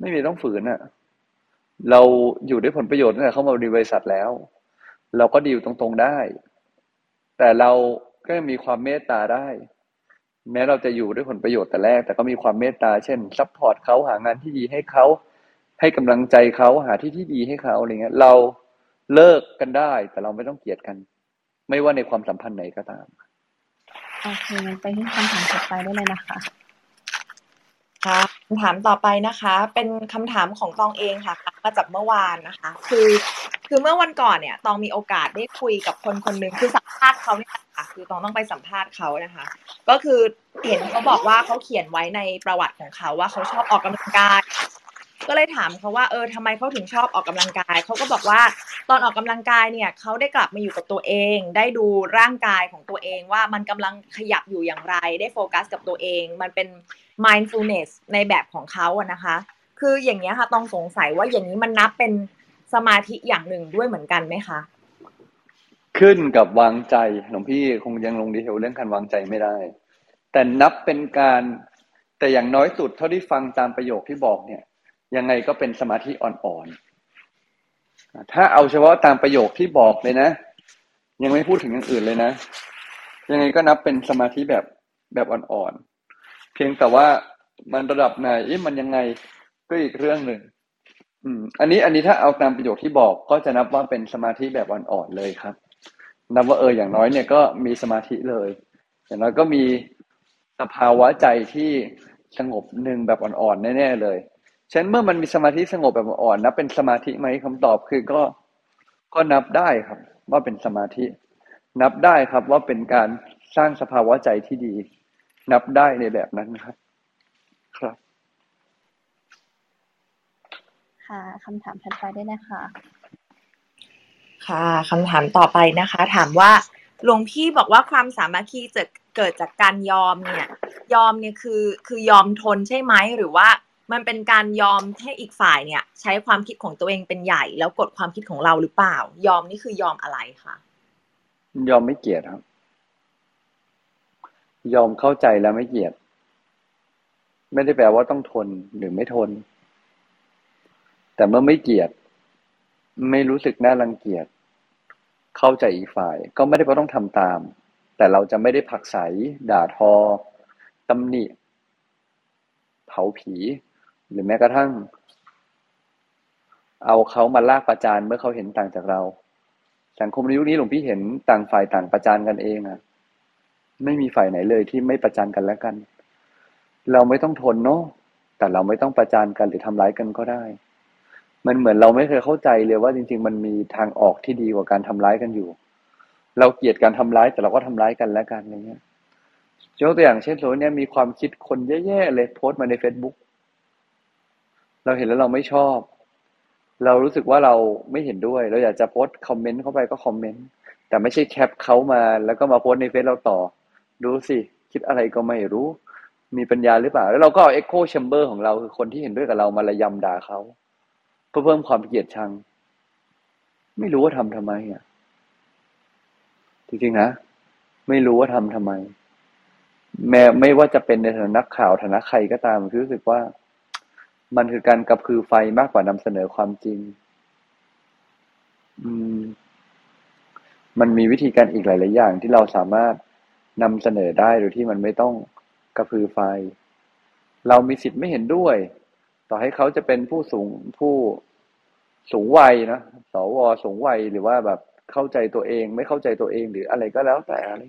ไม่มีต้องฝืนอะ่ะ เราอยู่ด้วยผลประโยชน์ตั้งแต่เข้ามาบริษัทแล้ว เราก็ดีลตรงๆได้ แต่เรา ก็ยังมีความเมตตาได้ แม้เราจะอยู่ด้วยผลประโยชน์แต่แรก แต่ก็มีความเมตตาเช่น support เขาหางานที่ดีให้เขาให้กำลังใจเขาหาที่ที่ดีให้เขาอะไรเงี้ย เราเลิกกันได้ แต่เราไม่ต้องเกลียดกัน ไม่ว่าในความสัมพันธ์ไหนก็ตามโอเคไปที่คำถามต่อไปได้เลยนะคะค่ะคำถามต่อไปนะคะ เป็นคำถามของตองเองค่ะมาจากเมื่อวานนะคะ คือ คือเมื่อวันก่อนเนี่ยตองมีโอกาสได้คุยกับคนคนหนึ่งคือสัมภาษณ์เขาเนี่ย ค่ะ คือต้องต้องไปสัมภาษณ์เขานะคะ ก็คือเห็นเขาบอกว่าเขาเขียนไว้ในประวัติของเขาว่าเขาชอบออกกำลังกาย ก็เลยถามเขาว่าเออทำไมเขาถึงชอบออกกำลังกายเขาก็บอกว่าตอนออกกำลังกายเนี่ยเขาได้กลับมาอยู่กับตัวเอง ได้ดูร่างกายของตัวเองว่ามันกำลังขยับอยู่อย่างไร ได้โฟกัสกับตัวเอง มันเป็น mindfulness ในแบบของเขาอะนะคะ คืออย่างนี้ยค่ะต้องสงสัยว่าอย่างนี้มันนับเป็นสมาธิอย่างหนึ่งด้วยเหมือนกันไหมคะ ขึ้นกับวางใจหลวงพี่คงยังลงดีเทลเรื่องการวางใจไม่ได้ แต่นับเป็นการแต่อย่างน้อยสุดเท่าที่ฟังตามประโยคที่บอกเนี่ย ยังไงก็เป็นสมาธิอ่อนๆถ้าเอาเฉพาะตามประโยคที่บอกเลยนะ ยังไม่พูดถึงอย่างอื่นเลยนะ ยังไงก็นับเป็นสมาธิแบบแบบอ่อนๆเพียงแต่ว่ามันระดับไหนมันยังไงก็อีกเรื่องหนึ่งอืม อันนี้อันนี้ถ้าเอาตามประโยคที่บอกก็จะนับว่าเป็นสมาธิแบบอ่อนๆเลยครับ นับว่าเอออย่างน้อยเนี่ยก็มีสมาธิเลย อย่างน้อยก็มีสภาวะใจที่สงบหนึ่งแบบอ่อนๆแน่ๆเลยฉะนั้นเมื่อมันมีสมาธิสงบแบบอ่อนนับเป็นสมาธิไหมคำตอบคือก็ก็นับได้ครับ ว่าเป็นสมาธิ นับได้ครับว่าเป็นการสร้างสภาวะใจที่ดี นับได้ในแบบนั้นครับ ครับ ค่ะคำถามถัดไปได้นะคะ ค่ะคำถามต่อไปนะคะ ถามว่าหลวงพี่บอกว่าความสามัคคีจะเกิดจากการยอมเนี่ย ยอมเนี่ยคือคือยอมทนใช่ไหมหรือว่ามันเป็นการยอมให้อีกฝ่ายเนี่ย ใช้ความคิดของตัวเองเป็นใหญ่ แล้วกดความคิดของเราหรือเปล่า ยอมนี่คือยอมอะไรคะยอมไม่เกลียดครับ ยอมเข้าใจแล้วไม่เกลียด ไม่ได้แปลว่าต้องทนหรือไม่ทน แต่เมื่อไม่เกลียด ไม่รู้สึกน่ารังเกียจ เข้าใจอีกฝ่าย ก็ไม่ได้เพราะต้องทำตาม แต่เราจะไม่ได้ผลักไสด่าทอตำหนิ เผาผี หรือแม้กระทั่ง เอาเขามาลากประจานเมื่อเขาเห็นต่างจากเรา สังคมในยุคนี้หลวงพี่เห็นต่างฝ่ายต่างประจานกันเองอะไม่มีฝ่ายไหนเลยที่ไม่ประจานกันแล้วกัน เราไม่ต้องทนเนาะแต่เราไม่ต้องประจานกันหรือทำร้ายกันก็ได้ มันเหมือนเราไม่เคยเข้าใจเลยว่าจริง ๆ มันมีทางออกที่ดีกว่าการทำร้ายกันอยู่ เราเกลียดการทำร้ายแต่เราก็ทำร้ายกันแล้วกันอะไรเงี้ยยกตัวอย่างเช่นสมมติเนี่ยมีความคิดคนแย่ๆเลยโพสต์มาใน Facebook เราเห็นแล้วเราไม่ชอบ เรารู้สึกว่าเราไม่เห็นด้วย เราอยากจะโพสต์ comment เข้าไปก็ comment แต่ไม่ใช่ cap เขามา แล้วก็มาโพสต์ในเฟซเราต่อ ดูสิคิดอะไรก็ไม่รู้ มีปัญญาหรือเปล่า แล้วเราก็เอา echo chamber ของเราคือคนที่เห็นด้วยกับเรามาระยำด่าเขา เพื่อเพิ่มความเกลียดชัง ไม่รู้ว่าทำทำไมอะจริงๆนะไม่รู้ว่าทำทำไม แม้ไม่ว่าจะเป็นในฐานะนักข่าวฐานะใครก็ตามคือรู้สึกว่า มันคือการกระพือไฟมากกว่านำเสนอความจริง อืม มันมีวิธีการอีกหลาย ๆ อย่าง ที่เราสามารถนำเสนอได้โดยที่มันไม่ต้องกระพือไฟ เรามีสิทธิ์ไม่เห็นด้วย ต่อให้เขาจะเป็นผู้สูงผู้ สูงวัยนะสวสูงวัยหรือว่าแบบเข้าใจตัวเอง ไม่เข้าใจตัวเองหรืออะไรก็แล้วแต่อะไร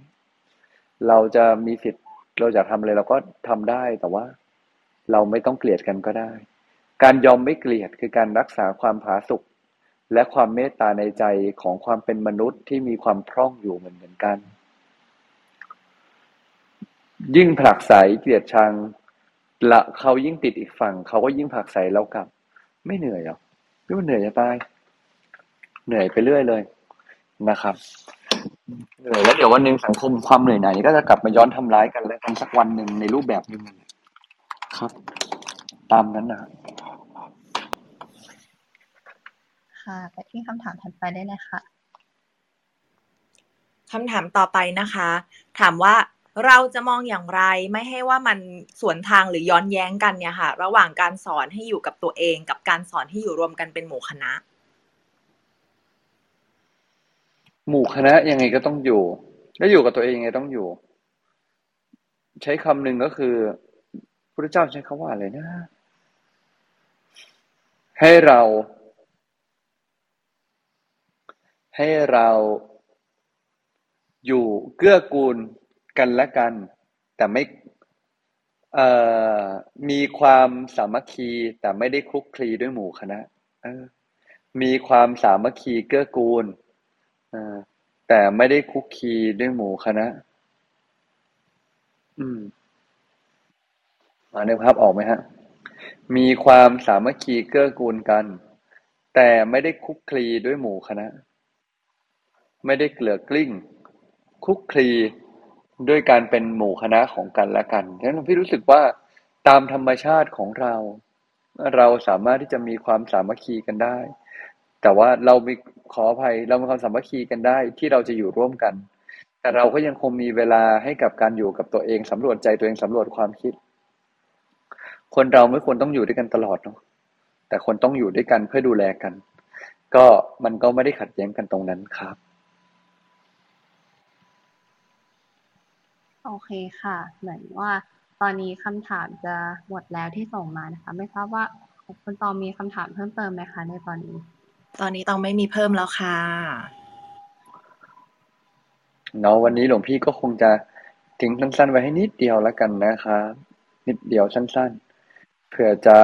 เราจะมีสิทธิ์เราจะทำอะไรเราก็ทำได้แต่ว่า เราไม่ต้องเกลียดกันก็ได้ การยอมไม่เกลียดคือการรักษาความผาสุกและความเมตตาในใจของความเป็นมนุษย์ที่มีความพร่องอยู่เหมือนเหมือนกัน ยิ่งผลักไสเกลียดชังละเขายิ่งติดอีกฝั่ง เขาก็ยิ่งผลักไสเรากลับ ไม่เหนื่อยหรอ ไม่ว่าเหนื่อยจะตาย เหนื่อยไปเรื่อยเลยนะครับ เหนื่อยแล้วเดี๋ยววันหนึ่งสังคมความเหนื่อยหน่ายก็จะกลับมาย้อนทำร้ายกันและกันสักวันหนึ่งในรูปแบบหนึ่งครับ ตามนั้นนะค่ะไปที่คำถามถัดไปได้เลยค่ะคำถามต่อไปนะคะ ถามว่า เราจะมองอย่างไรไม่ให้ว่ามันสวนทางหรือย้อนแย้งกันเนี่ยค่ะ ระหว่างการสอนให้อยู่กับตัวเอง กับการสอนให้อยู่รวมกันเป็นหมู่คณะ หมู่คณะยังไงก็ต้องอยู่ แล้วอยู่กับตัวเองยังไงต้องอยู่ ใช้คำหนึ่งก็คือพระเจ้าใช้คำว่าอะไรนะ ให้เรา ให้เราอยู่เกื้อกูล กันและกัน แต่ไม่เอ่อมีความสามัคคีแต่ไม่ได้คลุกคลีด้วยหมู่คณะมีความสามัคคีเกื้อกูลอแต่ไม่ได้คุกคีด้วยหมู่คณะ อืมมาในกภาพออกไหมฮะ มีความสามัคคีเกื้อกูลกัน แต่ไม่ได้คุกคลีด้วยหมู่คณะ ไม่ได้เกลือกลิ้ง คุกคลี ด้วยการเป็นหมู่คณะของกันและกันฉะนั้นพี่รู้สึกว่าตามธรรมชาติของเรา เราสามารถที่จะมีความสามัคคีกันได้ แต่ว่าเรามีขออภัยเรามีความสามัคคีกันได้ที่เราจะอยู่ร่วมกัน แต่เราก็ยังคงมีเวลาให้กับการอยู่กับตัวเองสำรวจใจตัวเองสำรวจความคิด คนเราไม่ควรต้องอยู่ด้วยกันตลอดเนาะแต่คนต้องอยู่ด้วยกันเพื่อดูแลกัน ก็มันก็ไม่ได้ขัดแย้งกันตรงนั้นครับ โอเคค่ะ เหมือนว่าตอนนี้คำถามจะหมดแล้วที่ส่งมานะคะ ไม่ทราบว่าคุณตองมีคำถามเพิ่มเติมไหมคะในตอนนี้ ตอนนี้ต้องไม่มีเพิ่มแล้วค่ะเนาะวันนี้หลวงพี่ก็คงจะทิ้งสั้นๆไว้ให้นิดเดียวแล้วกันนะครับ นิดเดียวสั้นๆ เผื่อจะ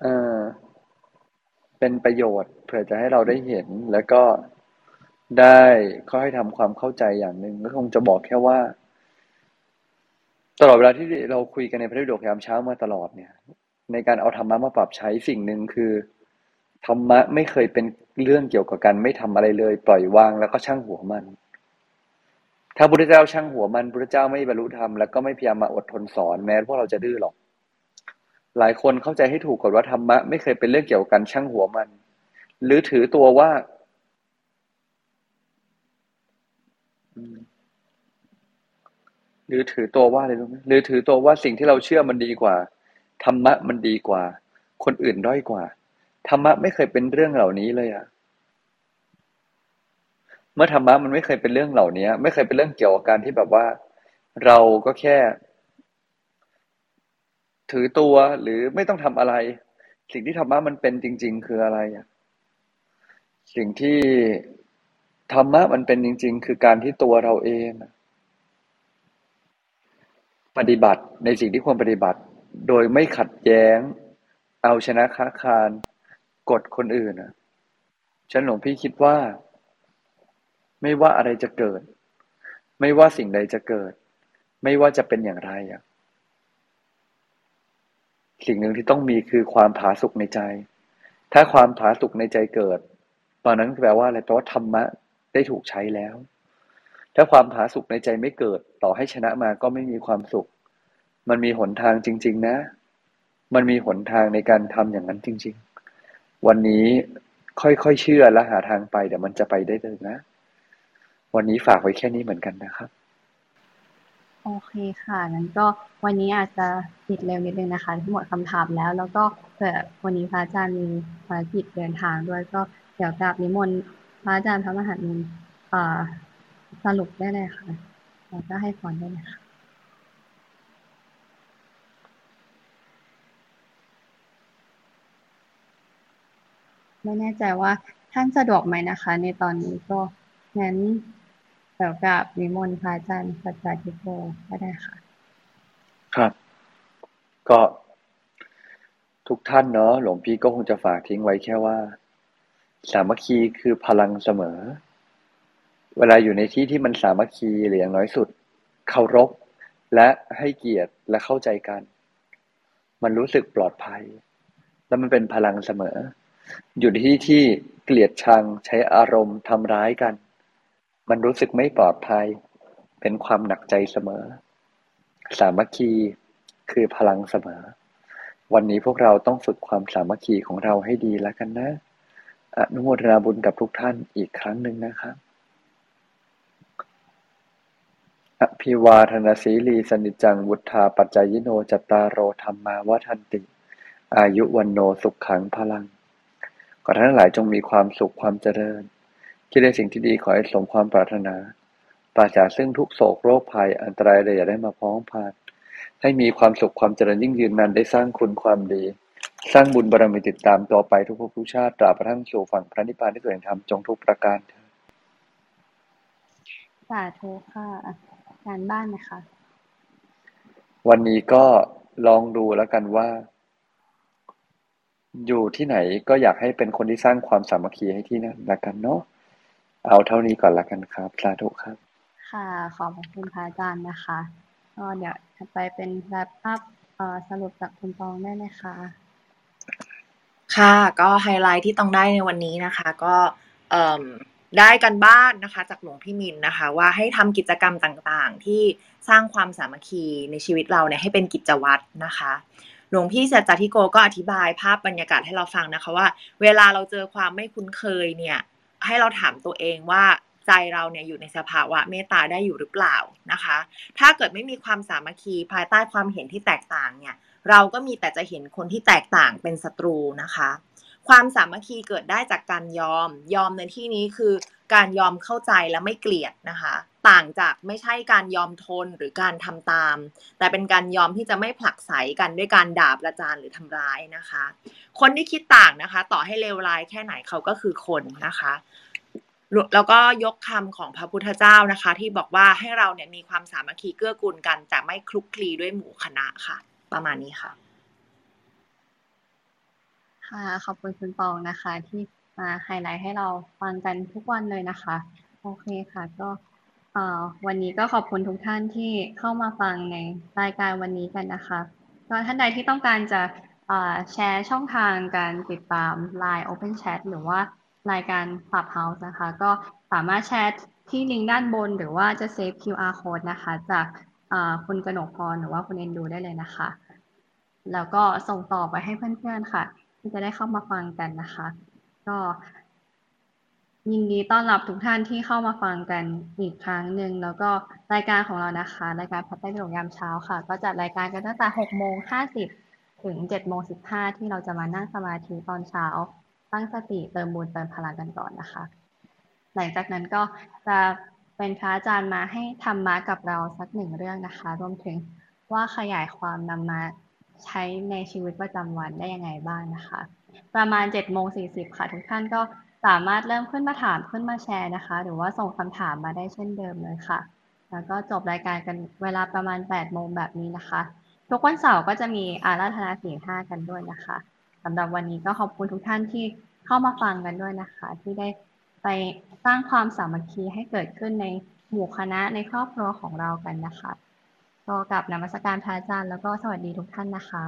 เออเป็นประโยชน์ เผื่อจะให้เราได้เห็นแล้วก็ได้ค่อยๆทำความเข้าใจอย่างหนึ่งก็คงจะบอกแค่ว่า ตลอดเวลาที่เราคุยกันในพระวิโดกยามเช้ามาตลอดเนี่ย ในการเอาธรรมะมาปรับใช้สิ่งหนึ่งคือธรรมะไม่เคยเป็นเรื่องเกี่ยวกับการไม่ทำอะไรเลย ปล่อยวางแล้วก็ช่างหัวมัน ถ้าพุทธเจ้าช่างหัวมันพุทธเจ้าไม่บรรลุธรรมแล้วก็ไม่พยายามมาอดทนสอนแม้พวกเราจะดื้อหรอก หลายคนเข้าใจให้ถูกก่อนว่าธรรมะไม่เคยเป็นเรื่องเกี่ยวกับการช่างหัวมัน หรือถือตัวว่า หรือถือตัวว่าอะไรรู้ไหมหรือถือตัวว่าสิ่งที่เราเชื่อมันดีกว่าธรรมะมันดีกว่า คนอื่นด้อยกว่าธรรมะไม่เคยเป็นเรื่องเหล่านี้เลยอะเมื่อธรรมะมันไม่เคยเป็นเรื่องเหล่านี้ไม่เคยเป็นเรื่องเกี่ยวกับการที่แบบว่า เราก็แค่ ถือตัวหรือไม่ต้องทำอะไร สิ่งที่ธรรมะมันเป็นจริง ๆ คืออะไรอะสิ่งที่ธรรมะมันเป็นจริง ๆ คือการที่ตัวเราเอง ปฏิบัติในสิ่งที่ควรปฏิบัติ โดยไม่ขัดแย้ง เอาชนะค้าคารกดคนอื่นอะฉันหลวงพี่คิดว่า ไม่ว่าอะไรจะเกิด ไม่ว่าสิ่งใดจะเกิด ไม่ว่าจะเป็นอย่างไรอะสิ่งหนึ่งที่ต้องมีคือความผาสุกในใจ ถ้าความผาสุกในใจเกิด ตอนนั้นแปลว่าอะไรแปลว่าธรรมะได้ถูกใช้แล้ว ถ้าความผาสุกในใจไม่เกิด ต่อให้ชนะมาก็ไม่มีความสุข มันมีหนทางจริง ๆ นะ มันมีหนทางในการทำอย่างนั้นจริง ๆ วันนี้ค่อยๆเชื่อและหาทางไปเดี๋ยวมันจะไปได้เลยนะ วันนี้ฝากไว้แค่นี้เหมือนกันนะครับ โอเคค่ะงั้นก็วันนี้อาจจะปิดเร็วนิดนึงนะคะทั้งหมดคำถามแล้ว แล้วก็เผื่อวันนี้พระอาจารย์มีภารกิจเดินทางด้วยก็เดี๋ยวกราบนิมนต์พระอาจารย์พระมหานินอ่า สรุปได้เลยค่ะ แล้วก็ให้พรได้เลยค่ะไม่แน่ใจว่าท่านสะดวกไหมนะคะ ในตอนนี้ก็งั้นเดี๋ยวกราบนิมนต์พระอาจารย์สัจจทิโกก็ได้ค่ะ ครับ ก็ทุกท่านเนาะหลวงพี่ก็คงจะฝากทิ้งไว้แค่ว่า สามัคคีคือพลังเสมอ เวลาอยู่ในที่ที่มันสามัคคีหรืออย่างน้อยสุดเคารพและให้เกียรติและเข้าใจกัน มันรู้สึกปลอดภัย และมันเป็นพลังเสมอ อยู่ที่ที่เกลียดชังใช้อารมณ์ทำร้ายกัน มันรู้สึกไม่ปลอดภัย เป็นความหนักใจเสมอ สามัคคีคือพลังเสมอ วันนี้พวกเราต้องฝึกความสามัคคีของเราให้ดีแล้วกันนะ อนุโมทนาบุญกับทุกท่านอีกครั้งหนึ่งนะครับ อภิวาทนาสีลีสนิจังวุธาปัจจายโนจตตารโรธรรมาวัทันติ อายุวันโนสุขขังพลังขอท่านทั้งหลายจงมีความสุขความเจริญ คิดในสิ่งที่ดีขอให้สมความปรารถนาปราศจากซึ่งทุกโศกโรคภัยอันตรายใดอย่าได้มาพ้องผ่าน ให้มีความสุขความเจริญยิ่งยืนนานได้สร้างคุณความดี สร้างบุญบารมีติดตามต่อไปทุกภพทุกชาติตราบกระทั่งสู่ฝั่งพระนิพพานที่สวยงามจงทุกประการเถิดสาธุค่ะ งานบ้านนะคะ วันนี้ก็ลองดูแล้วกันว่า อยู่ที่ไหนก็อยากให้เป็นคนที่สร้างความสามัคคีให้ที่นั่นละกันเนาะเอาเท่านี้ก่อนละกันครับสาธุครับ ค่ะ ขอบพระคุณพระอาจารย์นะคะก็เดี๋ยวถัดไปเป็นแรปอัพเอ่อสรุปจากคุณตองได้เลยค่ะค่ะ ก็ไฮไลท์ที่ต้องได้ในวันนี้นะคะ ก็เอ่อ ได้กันบ้านนะคะจากหลวงพี่มินนะคะ ว่าให้ทำกิจกรรมต่างๆ ที่สร้างความสามัคคีในชีวิตเราเนี่ยให้เป็นกิจวัตรนะคะ หลวงพี่สัจจทิโกก็อธิบายภาพบรรยากาศให้เราฟังนะคะว่า เวลาเราเจอความไม่คุ้นเคยเนี่ยให้เราถามตัวเองว่าใจเราเนี่ยอยู่ในสภาวะเมตตาได้อยู่หรือเปล่านะคะ ถ้าเกิดไม่มีความสามัคคีภายใต้ความเห็นที่แตกต่างเนี่ยเราก็มีแต่จะเห็นคนที่แตกต่างเป็นศัตรูนะคะ ความสามัคคีเกิดได้จากการยอม ยอมในที่นี้คือการยอมเข้าใจและไม่เกลียดนะคะ ต่างจากไม่ใช่การยอมทนหรือการทำตาม แต่เป็นการยอมที่จะไม่ผลักไสกันด้วยการด่าประจานหรือทำร้ายนะคะ คนที่คิดต่างนะคะ ต่อให้เลวร้ายแค่ไหนเขาก็คือคนนะคะแล้วก็ยกคำของพระพุทธเจ้านะคะ ที่บอกว่าให้เราเนี่ยมีความสามัคคีเกื้อกูลกันจะไม่คลุกคลีด้วยหมู่คณะค่ะ ประมาณนี้ค่ะ ค่ะ ขอบคุณคุณปองนะคะ ที่มาไฮไลท์ให้เราฟังกันทุกวันเลยนะคะ โอเคค่ะ ก็วันนี้ก็ขอบคุณทุกท่านที่เข้ามาฟังในรายการวันนี้กันนะคะก็ท่านใดที่ต้องการจะแชร์ช่องทางการติดตาม Line Open Chat หรือว่ารายการ Clubhouse นะคะ ก็สามารถแชร์ที่ลิงก์ด้านบน หรือว่าจะเซฟ QR code นะคะ จากคุณกนกพรหรือว่าคุณเอ็นดูได้เลยนะคะ แล้วก็ส่งต่อไปให้เพื่อนๆค่ะ ที่จะได้เข้ามาฟังกันนะคะ ก็ยินดีต้อนรับทุกท่านที่เข้ามาฟังกันอีกครั้งหนึ่งแล้วก็รายการของเรานะคะรายการพัฒนาประโยชน์ยามเช้าค่ะ ก็จัดรายการกันตั้งแต่6โมง50ถึง7โมง15ที่เราจะมานั่งสมาธิตอนเช้า ตั้งสติเติมบุญเติมพลังกันก่อนนะคะ หลังจากนั้นก็จะเป็นพระอาจารย์มาให้ธรรมะกับเราสักหนึ่งเรื่องนะคะ รวมถึงว่าขยายความนำมา ใช้ในชีวิตประจำวันได้ยังไงบ้างนะคะ ประมาณ7โมง40ค่ะ ทุกท่านก็สามารถเริ่มขึ้นมาถามขึ้นมาแชร์นะคะ หรือว่าส่งคำถามมาได้เช่นเดิมเลยค่ะ แล้วก็จบรายการกันเวลาประมาณ8โมงแบบนี้นะคะ ทุกวันเสาร์ก็จะมีอาราธนาศีห้ากันด้วยนะคะสำหรับวันนี้ก็ขอบคุณทุกท่านที่เข้ามาฟังกันด้วยนะคะ ที่ได้ไปสร้างความสามัคคีให้เกิดขึ้นในหมู่คณะในครอบครัวของเรากันนะคะ ก็กับนมัสการพระอาจารย์แล้วก็สวัสดีทุกท่านนะคะ